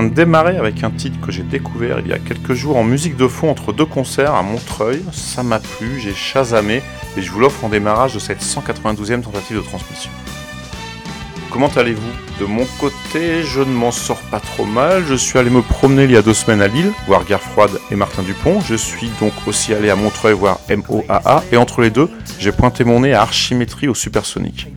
De démarrer avec un titre que j'ai découvert il y a quelques jours en musique de fond entre deux concerts à Montreuil. Ça m'a plu, j'ai chasamé et je vous l'offre en démarrage de cette 192e tentative de transmission. Comment allez-vous? De mon côté, je ne m'en sors pas trop mal. Je suis allé me promener il y a deux semaines à Lille, voir Gare Froide et Martin Dupont. Je suis donc aussi allé à Montreuil voir MOAA. Et entre les deux, j'ai pointé mon nez à Archimétrie au Supersonic.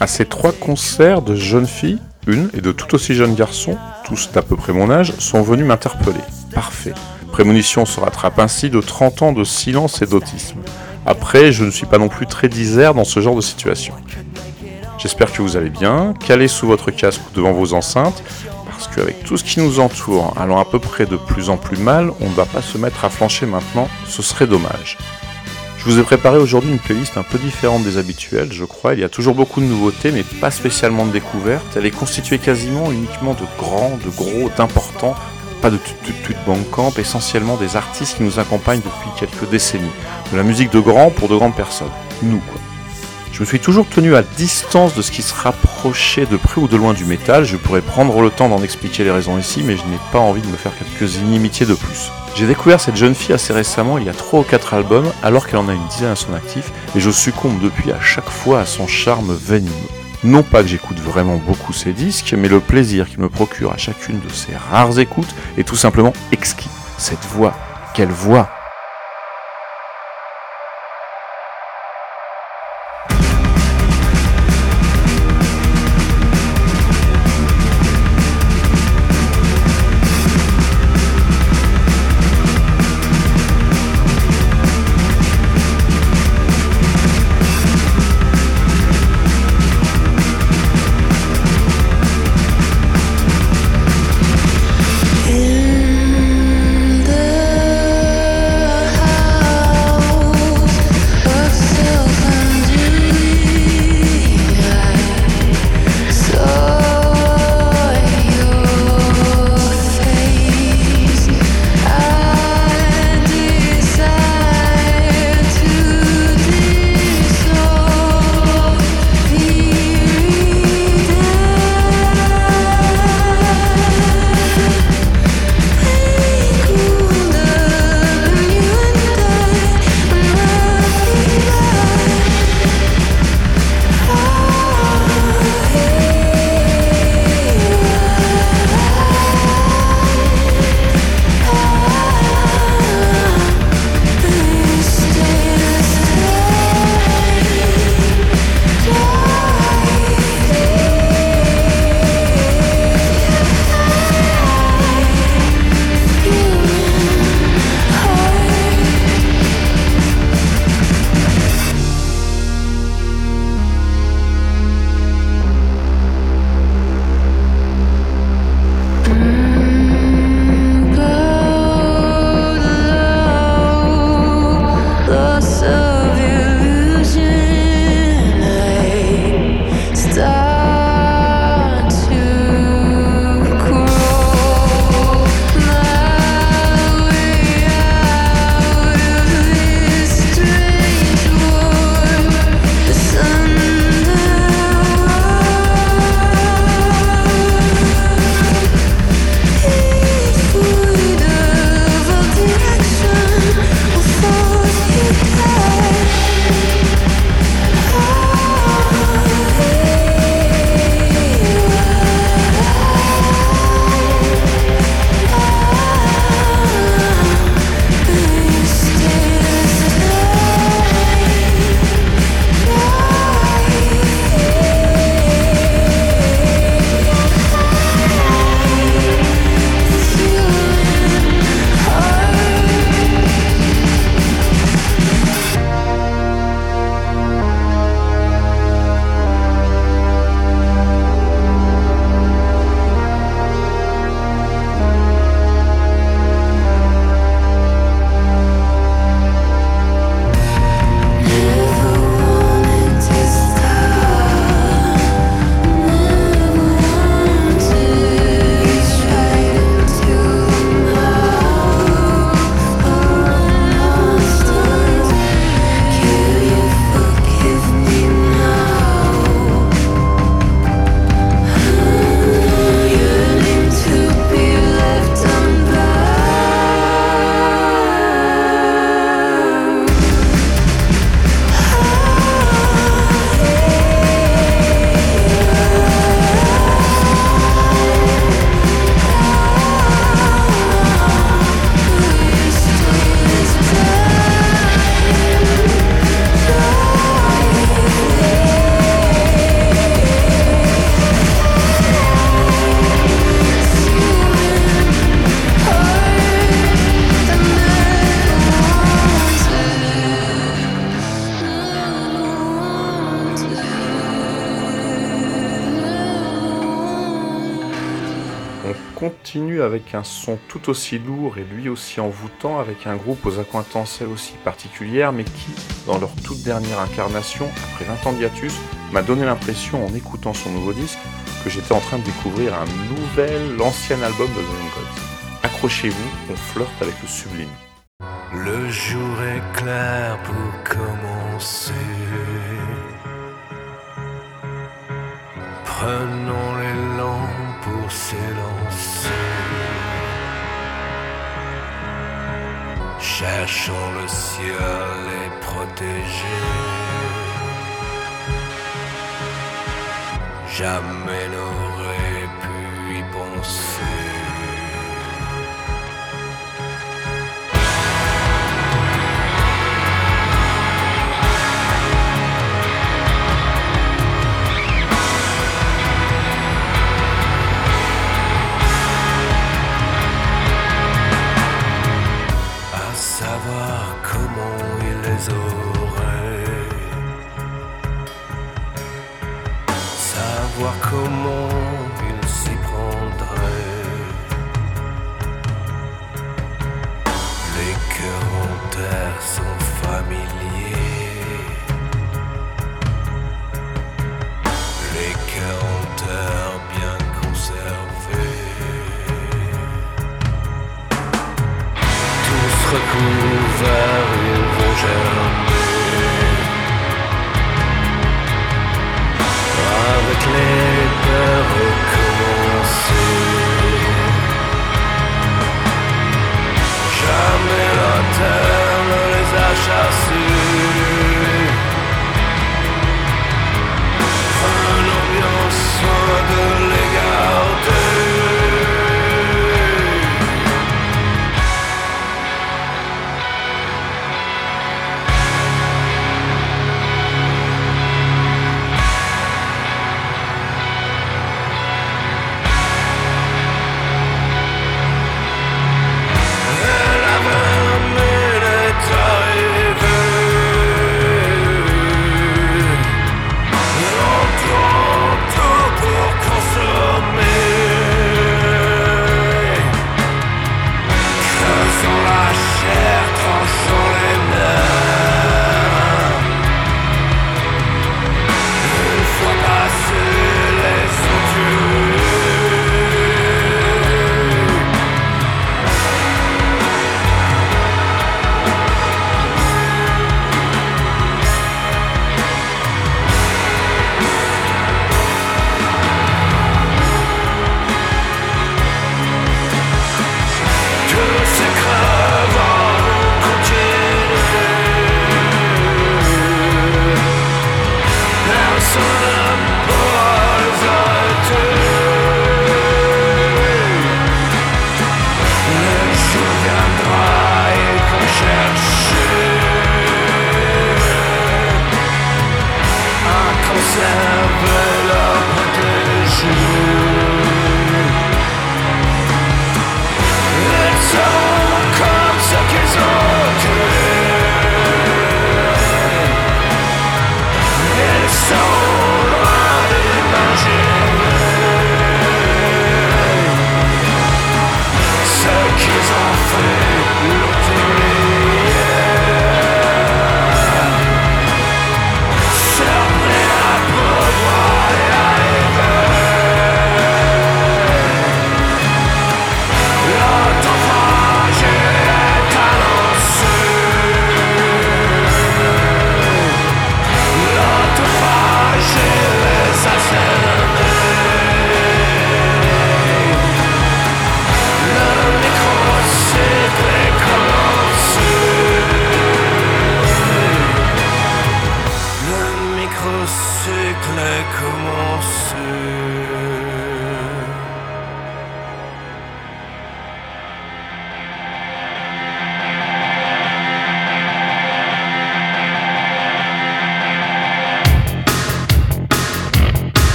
À ces trois concerts de jeunes filles, une et de tout aussi jeunes garçons, tous d'à peu près mon âge, sont venus m'interpeller. Parfait. Prémonition se rattrape ainsi de 30 ans de silence et d'autisme. Après, je ne suis pas non plus très disert dans ce genre de situation. J'espère que vous allez bien, calez sous votre casque ou devant vos enceintes, parce qu'avec tout ce qui nous entoure allant à peu près de plus en plus mal, on ne va pas se mettre à flancher maintenant, ce serait dommage. Je vous ai préparé aujourd'hui une playlist un peu différente des habituelles, je crois. Il y a toujours beaucoup de nouveautés, mais pas spécialement de découvertes. Elle est constituée quasiment uniquement de grands, de gros, d'importants, pas de tut camp, essentiellement des artistes qui nous accompagnent depuis quelques décennies. De la musique de grands pour de grandes personnes. Nous, quoi. Je me suis toujours tenu à distance de ce qui se rapprochait de près ou de loin du métal. Je pourrais prendre le temps d'en expliquer les raisons ici, mais je n'ai pas envie de me faire quelques inimitiés de plus. J'ai découvert cette jeune fille assez récemment, il y a 3 ou 4 albums, alors qu'elle en a une dizaine à son actif, et je succombe depuis à chaque fois à son charme venimeux. Non pas que j'écoute vraiment beaucoup ses disques, mais le plaisir qu'il me procure à chacune de ses rares écoutes est tout simplement exquis. Cette voix, quelle voix avec un son tout aussi lourd et lui aussi envoûtant, avec un groupe aux accointances elles aussi particulières, mais qui, dans leur toute dernière incarnation, après 20 ans d'hiatus, m'a donné l'impression, en écoutant son nouveau disque, que j'étais en train de découvrir un nouvel, ancien album de The. Accrochez-vous, on flirte avec le sublime. Le jour est clair pour commencer. Prenons l'élan pour s'élancer. Cherchons le ciel et protégés. Jamais n'aurait como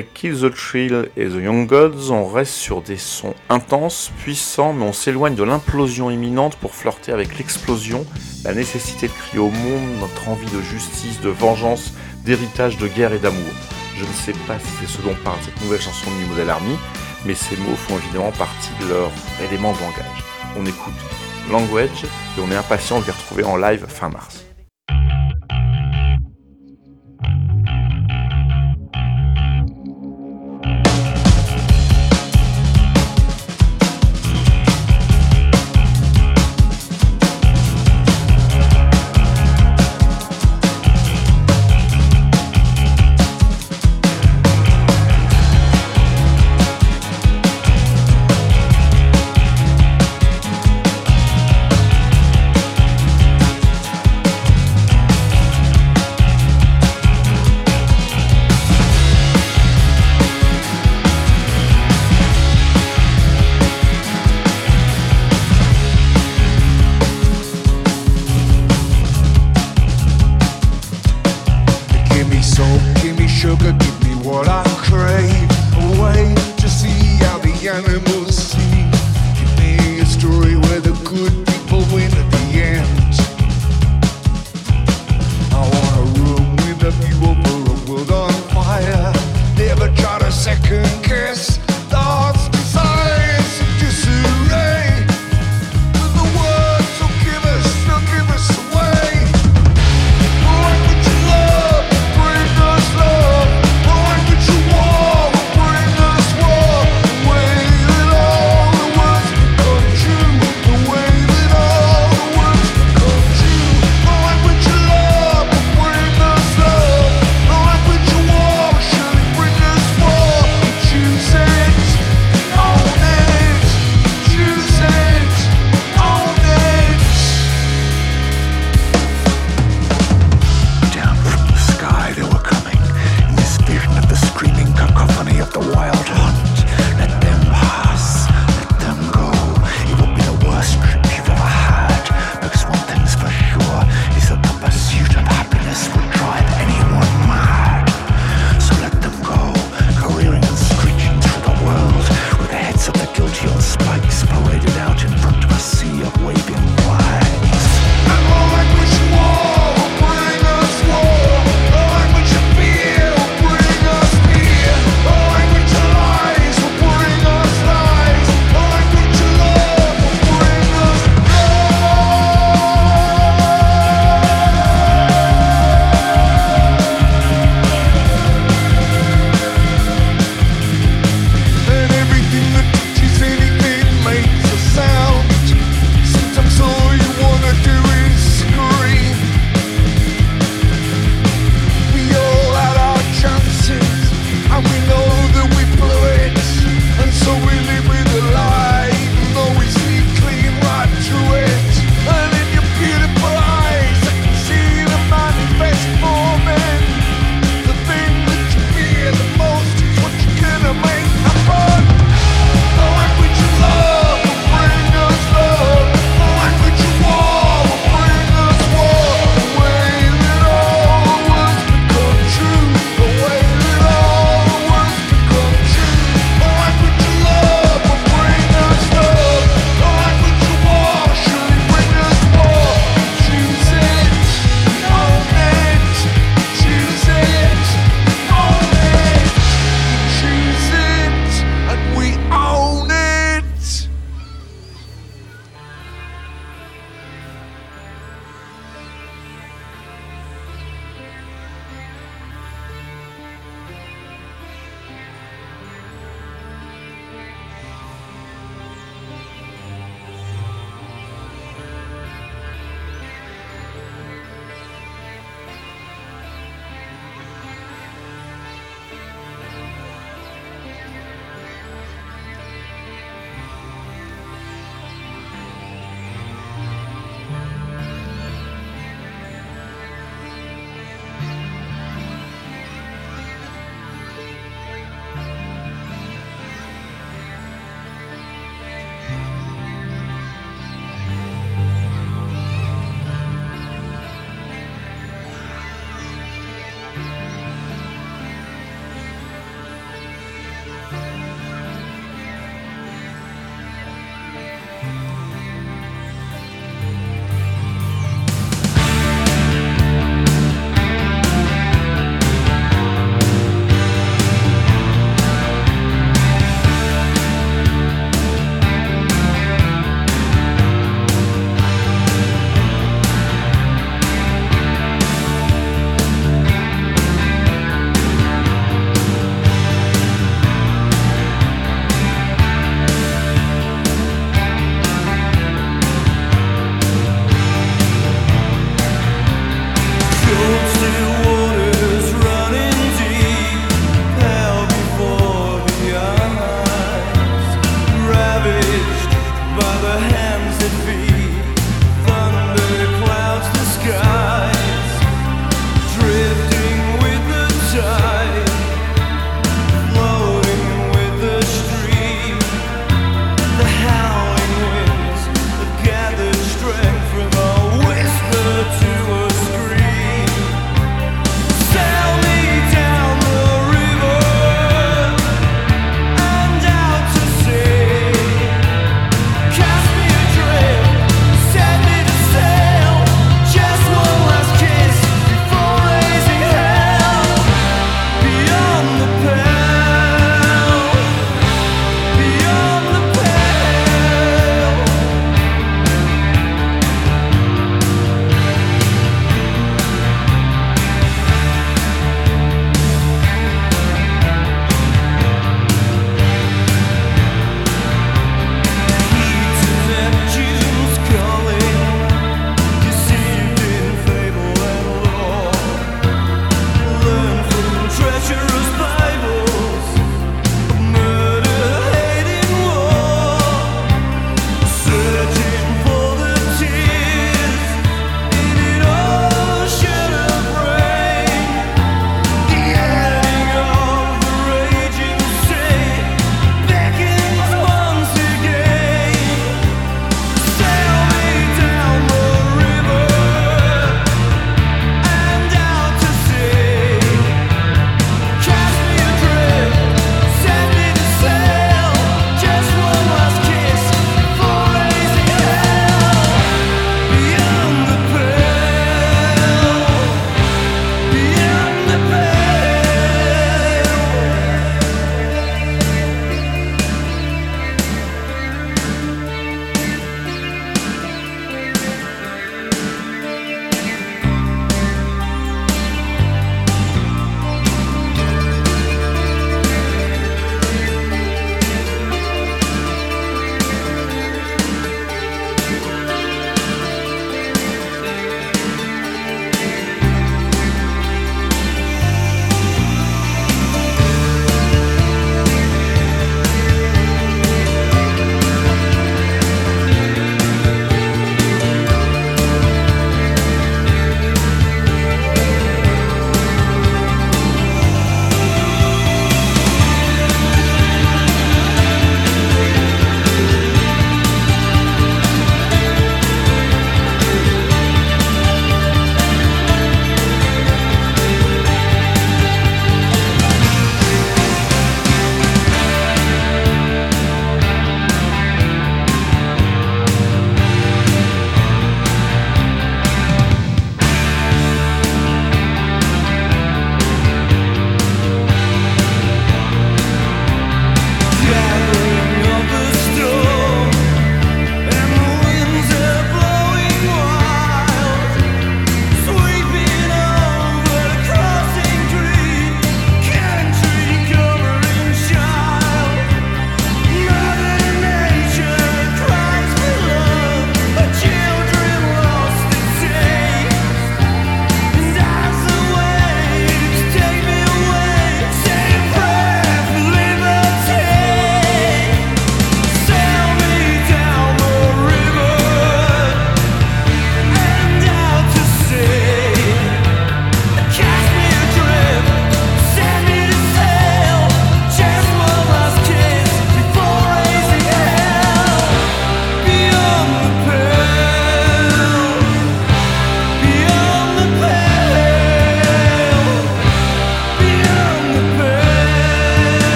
Après Kill the Thrill et The Young Gods, on reste sur des sons intenses, puissants, mais on s'éloigne de l'implosion imminente pour flirter avec l'explosion, la nécessité de crier au monde notre envie de justice, de vengeance, d'héritage, de guerre et d'amour. Je ne sais pas si c'est ce dont parle cette nouvelle chanson de New Model Army, mais ces mots font évidemment partie de leur élément de langage. On écoute Language et on est impatient de les retrouver en live fin mars.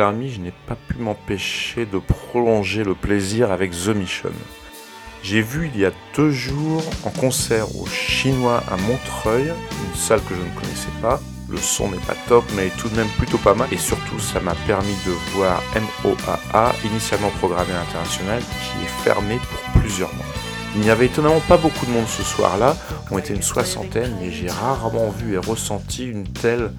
Army, je n'ai pas pu m'empêcher de prolonger le plaisir avec The Mission. J'ai vu il y a deux jours en concert au Chinois à Montreuil, une salle que je ne connaissais pas. Le son n'est pas top, mais tout de même plutôt pas mal. Et surtout, ça m'a permis de voir MOAA, initialement programmé à l'international, qui est fermé pour plusieurs mois. Il n'y avait étonnamment pas beaucoup de monde ce soir-là, on était une soixantaine, mais j'ai rarement vu et ressenti une telle,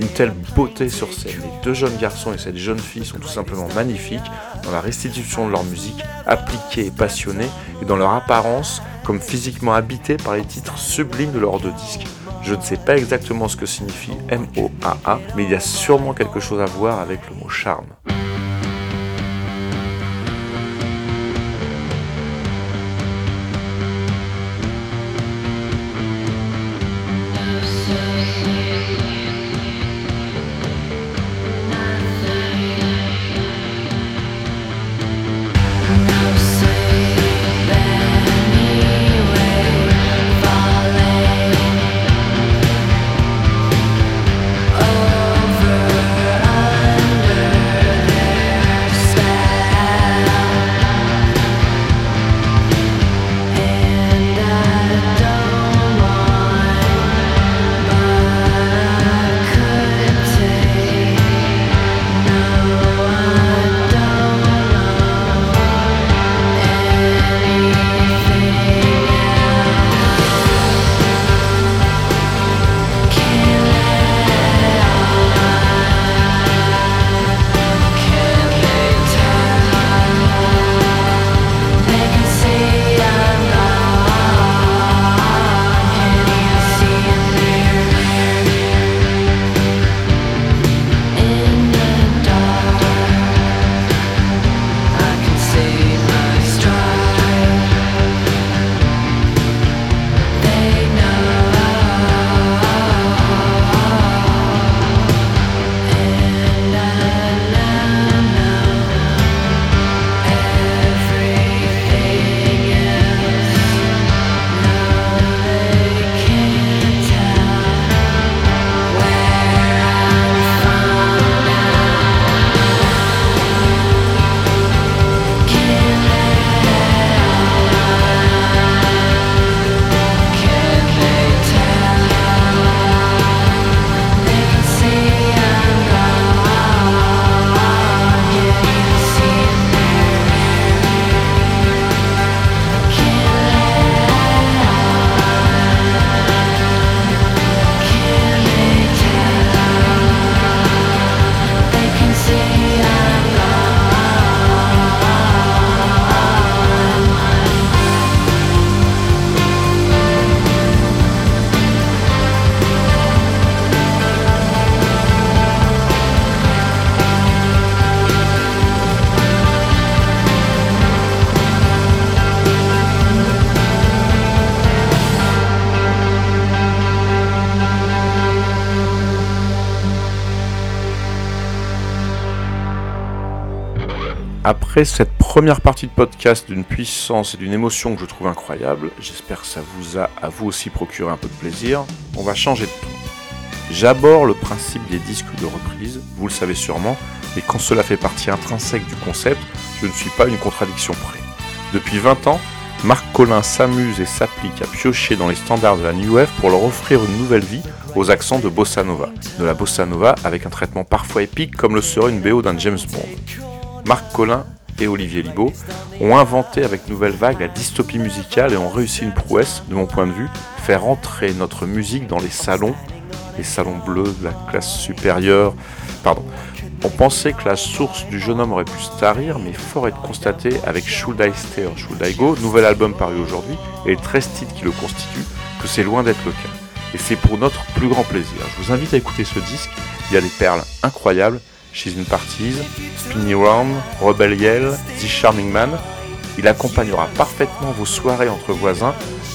une telle beauté sur scène. Les deux jeunes garçons et cette jeune fille sont tout simplement magnifiques dans la restitution de leur musique, appliquée et passionnée, et dans leur apparence, comme physiquement habités par les titres sublimes de leurs deux disques. Je ne sais pas exactement ce que signifie M-O-A-A, mais il y a sûrement quelque chose à voir avec le mot charme. Cette première partie de podcast d'une puissance et d'une émotion que je trouve incroyable, j'espère que ça vous a à vous aussi procuré un peu de plaisir, on va changer de ton. J'aborde le principe des disques de reprise, vous le savez sûrement, mais quand cela fait partie intrinsèque du concept, je ne suis pas une contradiction près. Depuis 20 ans, Marc Collin s'amuse et s'applique à piocher dans les standards de la New Wave pour leur offrir une nouvelle vie aux accents de bossa nova. De la bossa nova avec un traitement parfois épique comme le serait une BO d'un James Bond. Marc Collin et Olivier Libaud ont inventé avec Nouvelle Vague la dystopie musicale et ont réussi une prouesse, de mon point de vue, faire entrer notre musique dans les salons, les salons bleus de la classe supérieure. Pardon. On pensait que la source du jeune homme aurait pu se tarir, mais fort est de constater avec Should I Stay Should I Go, nouvel album paru aujourd'hui, et les 13 titres qui le constituent, que c'est loin d'être le cas. Et c'est pour notre plus grand plaisir. Je vous invite à écouter ce disque, il y a des perles incroyables, She's in Parties, Spinny Round, Rebel Yell, The Charming Man. Il accompagnera parfaitement vos soirées entre voisins,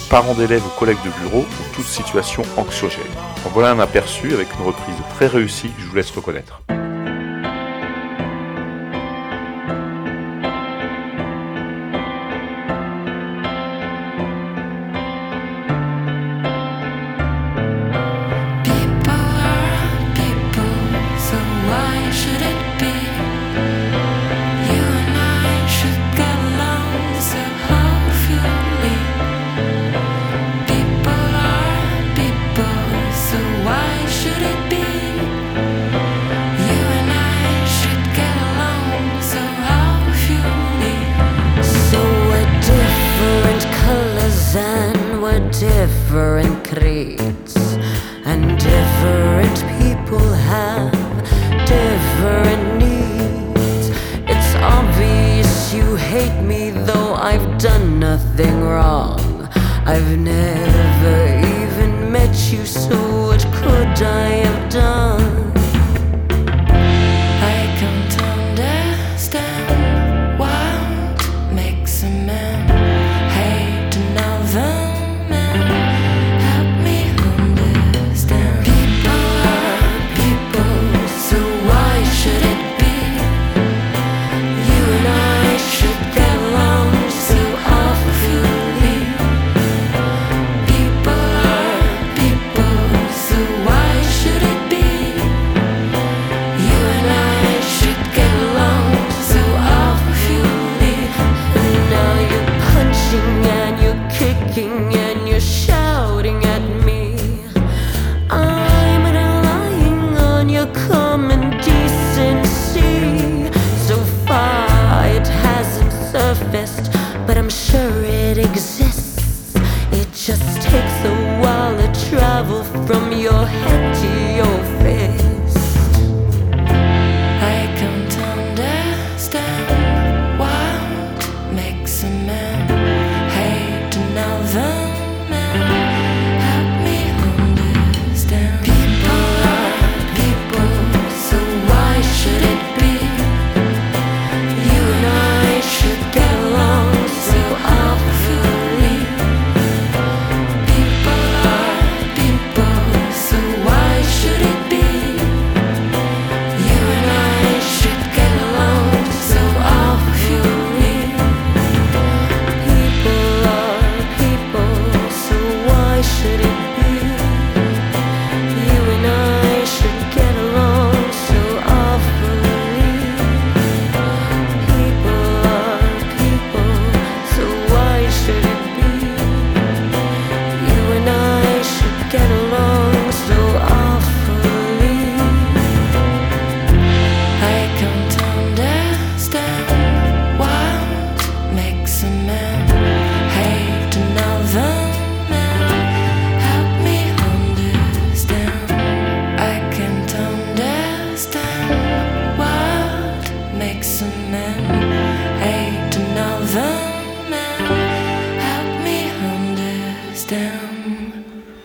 parents d'élèves ou collègues de bureau ou toute situation anxiogène. Voilà un aperçu avec une reprise très réussie que je vous laisse reconnaître.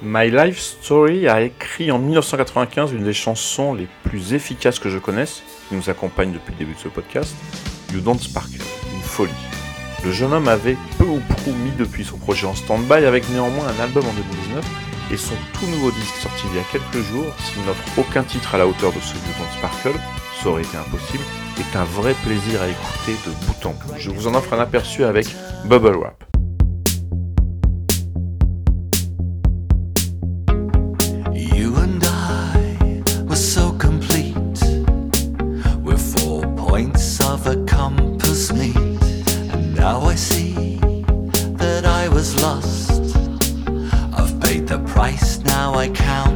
My Life Story a écrit en 1995 une des chansons les plus efficaces que je connaisse, qui nous accompagne depuis le début de ce podcast, You Don't Sparkle, une folie. Le jeune homme avait peu ou prou mis depuis son projet en stand-by avec néanmoins un album en 2019 et son tout nouveau disque sorti il y a quelques jours, s'il n'offre aucun titre à la hauteur de ce You Don't Sparkle, ça aurait été impossible, est un vrai plaisir à écouter de bout en bout. Je vous en offre un aperçu avec Bubble Wrap. I count.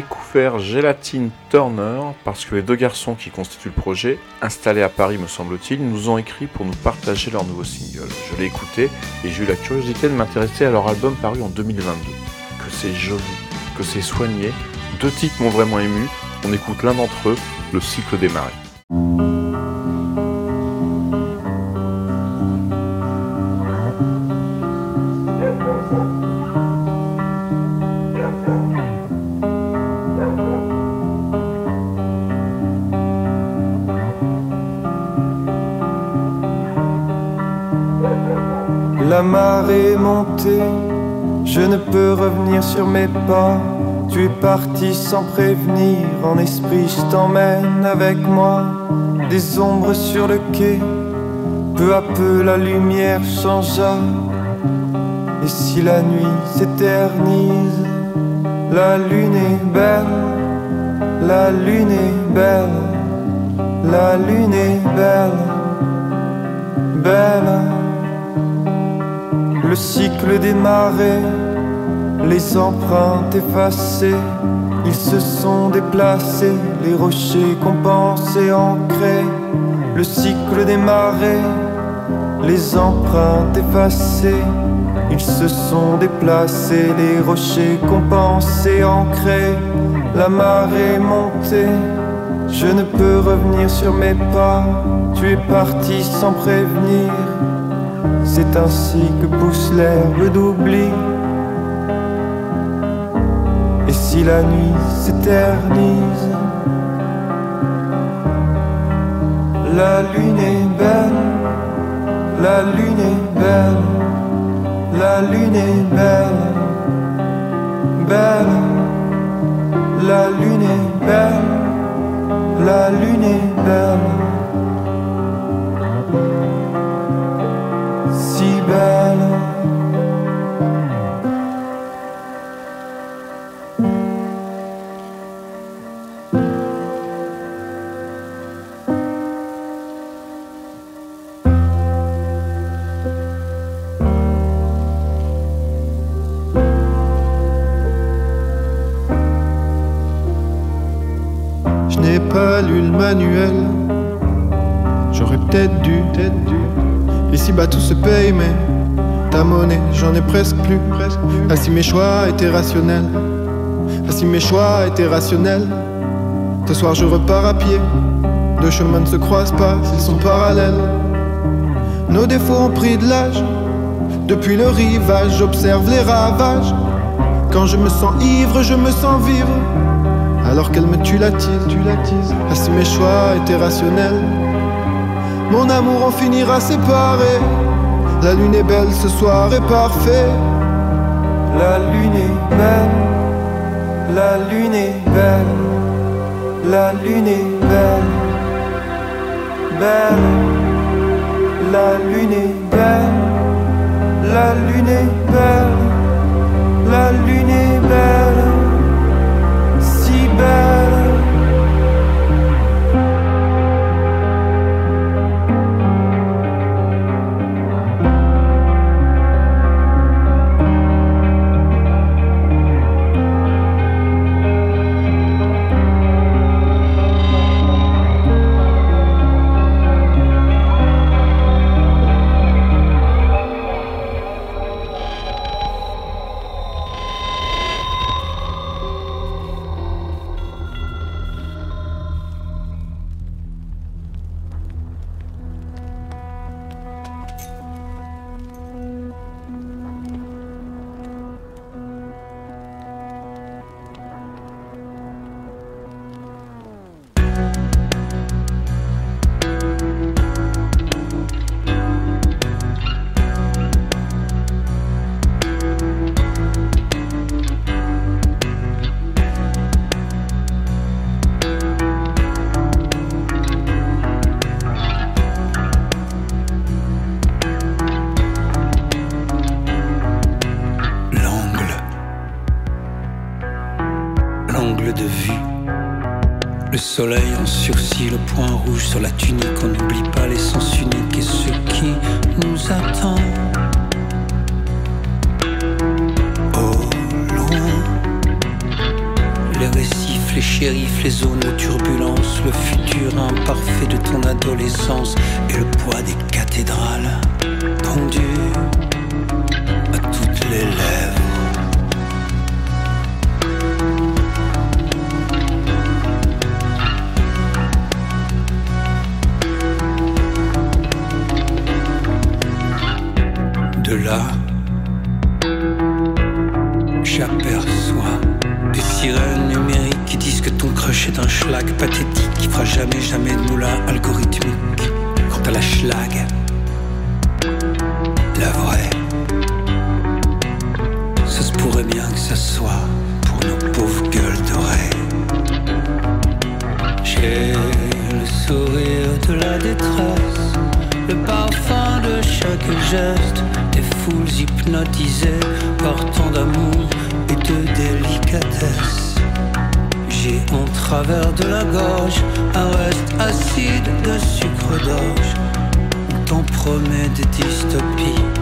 Découvert Gelatine Turner parce que les deux garçons qui constituent le projet, installés à Paris me semble-t-il, nous ont écrit pour nous partager leur nouveau single. Je l'ai écouté et j'ai eu la curiosité de m'intéresser à leur album paru en 2022. Que c'est joli, que c'est soigné. Deux titres m'ont vraiment ému. On écoute l'un d'entre eux, Le cycle des marées. Tu es parti sans prévenir, en esprit je t'emmène avec moi. Des ombres sur le quai, peu à peu la lumière changea. Et si la nuit s'éternise, la lune est belle, la lune est belle, la lune est belle, belle le cycle des marées, les empreintes effacées, ils se sont déplacés, les rochers compensés, ancrés, le cycle des marées, les empreintes effacées, ils se sont déplacés, les rochers compensés, ancrés, la marée montée. Je ne peux revenir sur mes pas, tu es parti sans prévenir. C'est ainsi que pousse l'herbe d'oubli. Si la nuit s'éternise, la lune est belle, la lune est belle, la lune est belle, belle, la lune est belle, la lune est belle. si belle. J'en ai presque plus, presque plus. Ah si mes choix étaient rationnels, ah si mes choix étaient rationnels. Ce soir je repars à pied. Deux chemins ne se croisent pas s'ils sont parallèles. Nos défauts ont pris de l'âge. Depuis le rivage, j'observe les ravages. Quand je me sens ivre, je me sens vivre. Alors qu'elle me tue la tise, tu la tise. Ah si mes choix étaient rationnels. Mon amour en finira séparé. La lune est belle, ce soir est parfait. La lune est belle, la lune est belle, la lune est belle, belle, la lune est belle, la lune est belle, la lune est belle, j'aperçois des sirènes numériques qui disent que ton crush est un schlag pathétique qui fera jamais, jamais de moulin algorithmique. Quant à la schlag, la vraie, ça se pourrait bien que ça soit pour nos pauvres gueules dorées. J'ai le sourire de la détresse, le parfum de chaque geste, des foules hypnotisées par tant d'amour et de délicatesse. J'ai en travers de la gorge un reste acide de sucre d'orge. T'en promet des dystopies.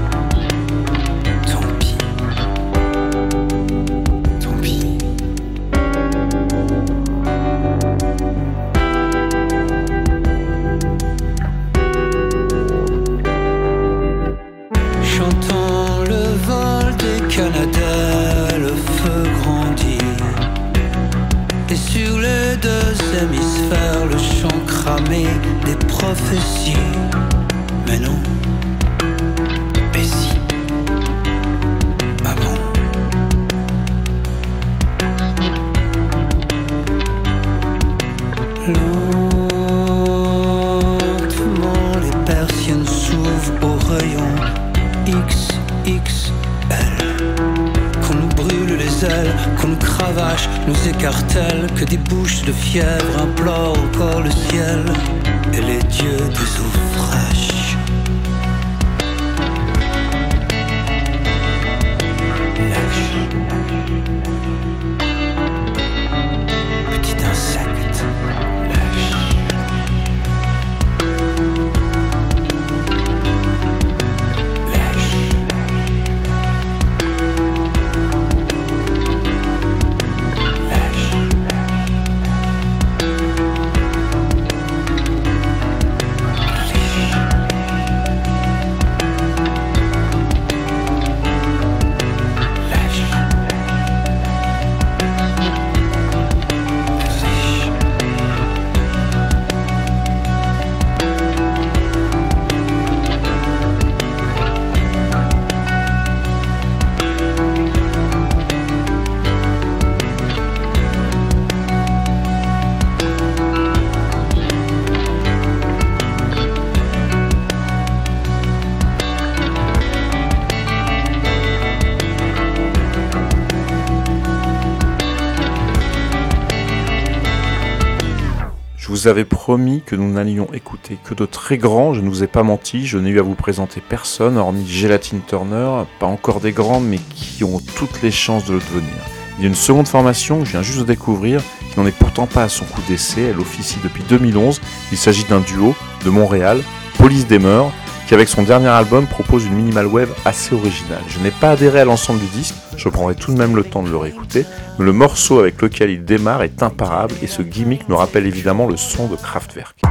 Vous avais promis que nous n'allions écouter que de très grands, je ne vous ai pas menti, je n'ai eu à vous présenter personne, hormis Gelatine Turner, pas encore des grandes, mais qui ont toutes les chances de le devenir. Il y a une seconde formation que je viens juste de découvrir, qui n'en est pourtant pas à son coup d'essai, elle officie depuis 2011, il s'agit d'un duo de Montréal, Police des Mœurs, qui avec son dernier album propose une minimal wave assez originale. Je n'ai pas adhéré à l'ensemble du disque, je prendrai tout de même le temps de le réécouter, mais le morceau avec lequel il démarre est imparable et ce gimmick me rappelle évidemment le son de Kraftwerk.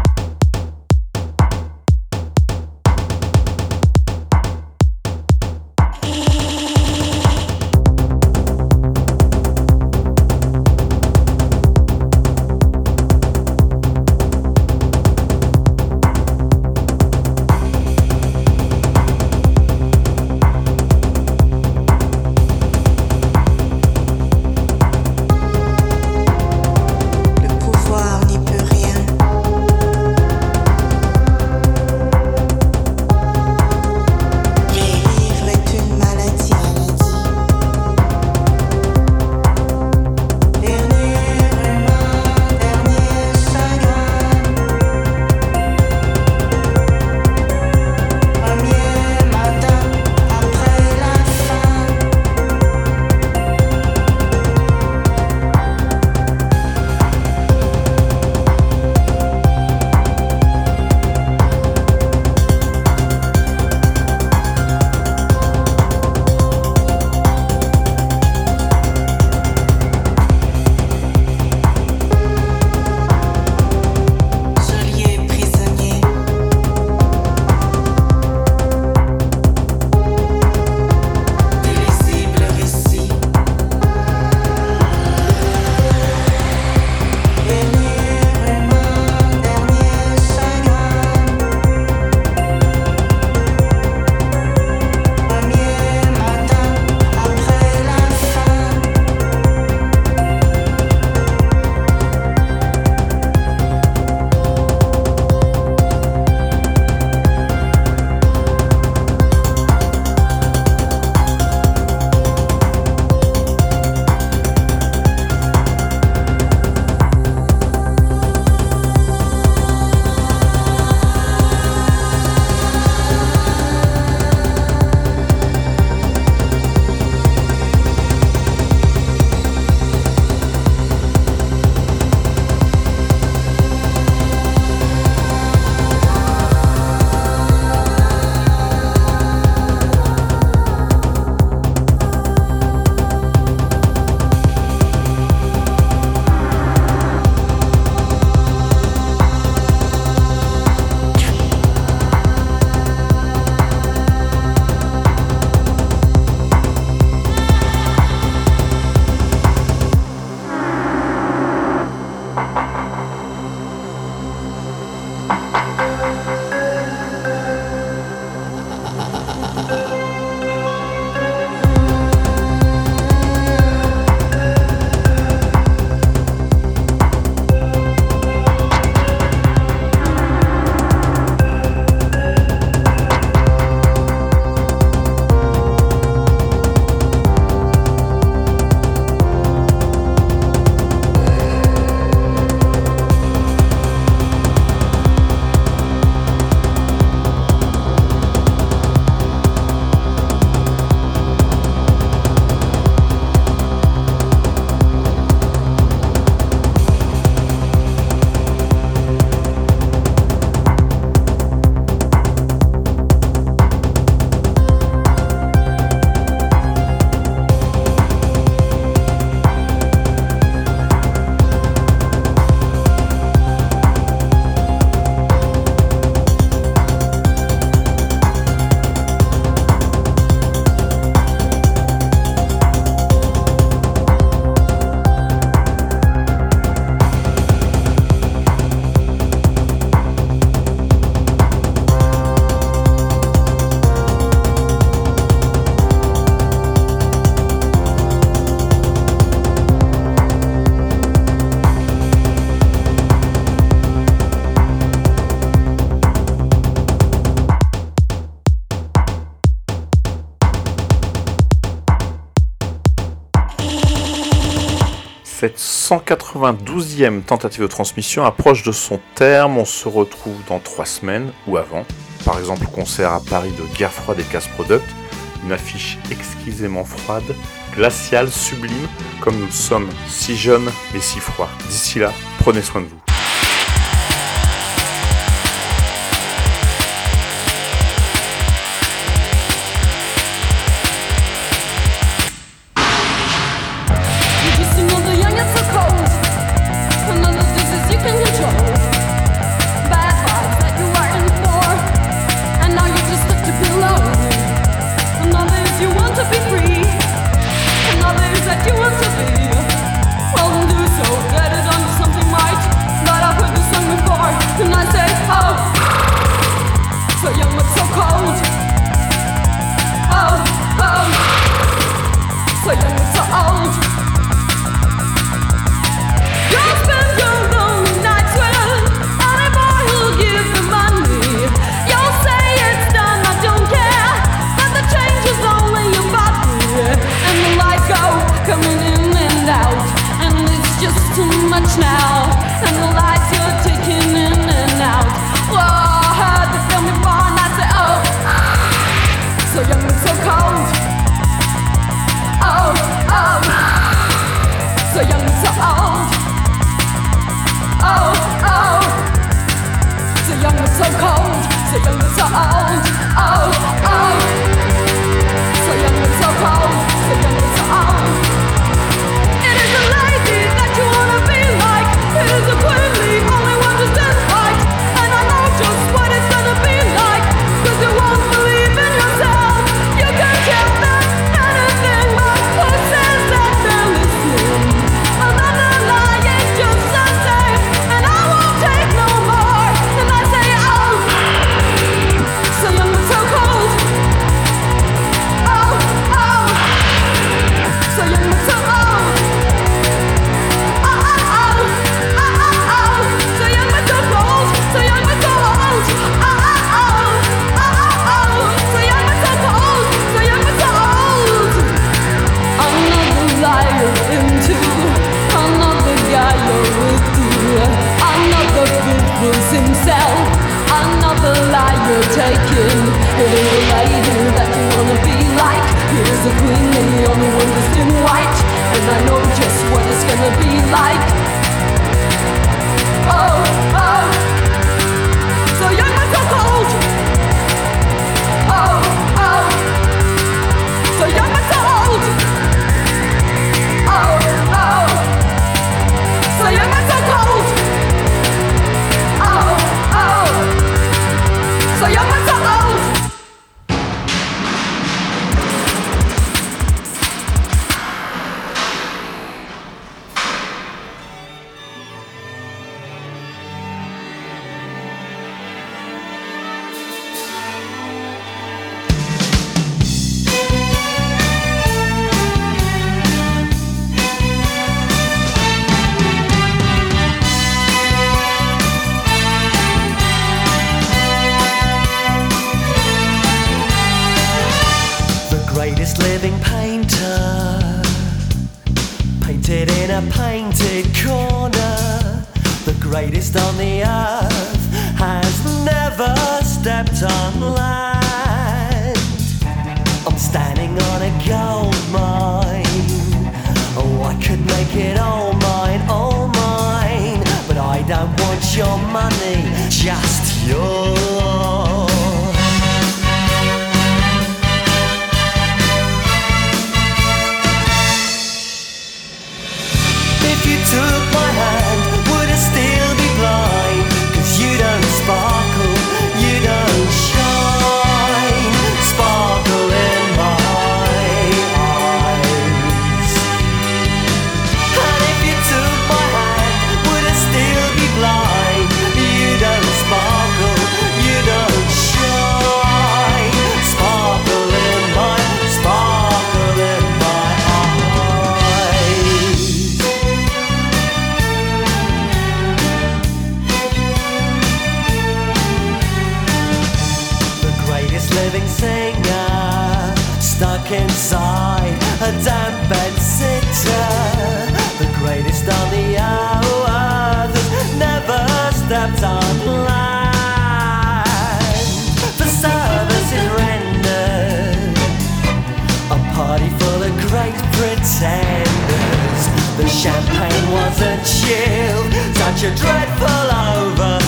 Cette 192e tentative de transmission approche de son terme. On se retrouve dans trois semaines ou avant. Par exemple, concert à Paris de Guerre froide et Casse Product. Une affiche exquisément froide, glaciale, sublime, comme nous sommes si jeunes et si froids. D'ici là, prenez soin de vous. greatest living painter. Painted in a painted corner, the greatest on the earth has never stepped on land. I'm standing on a gold mine. Oh, I could make it all mine, all mine. But I don't want your money, just yours. a chill, such a dreadful over.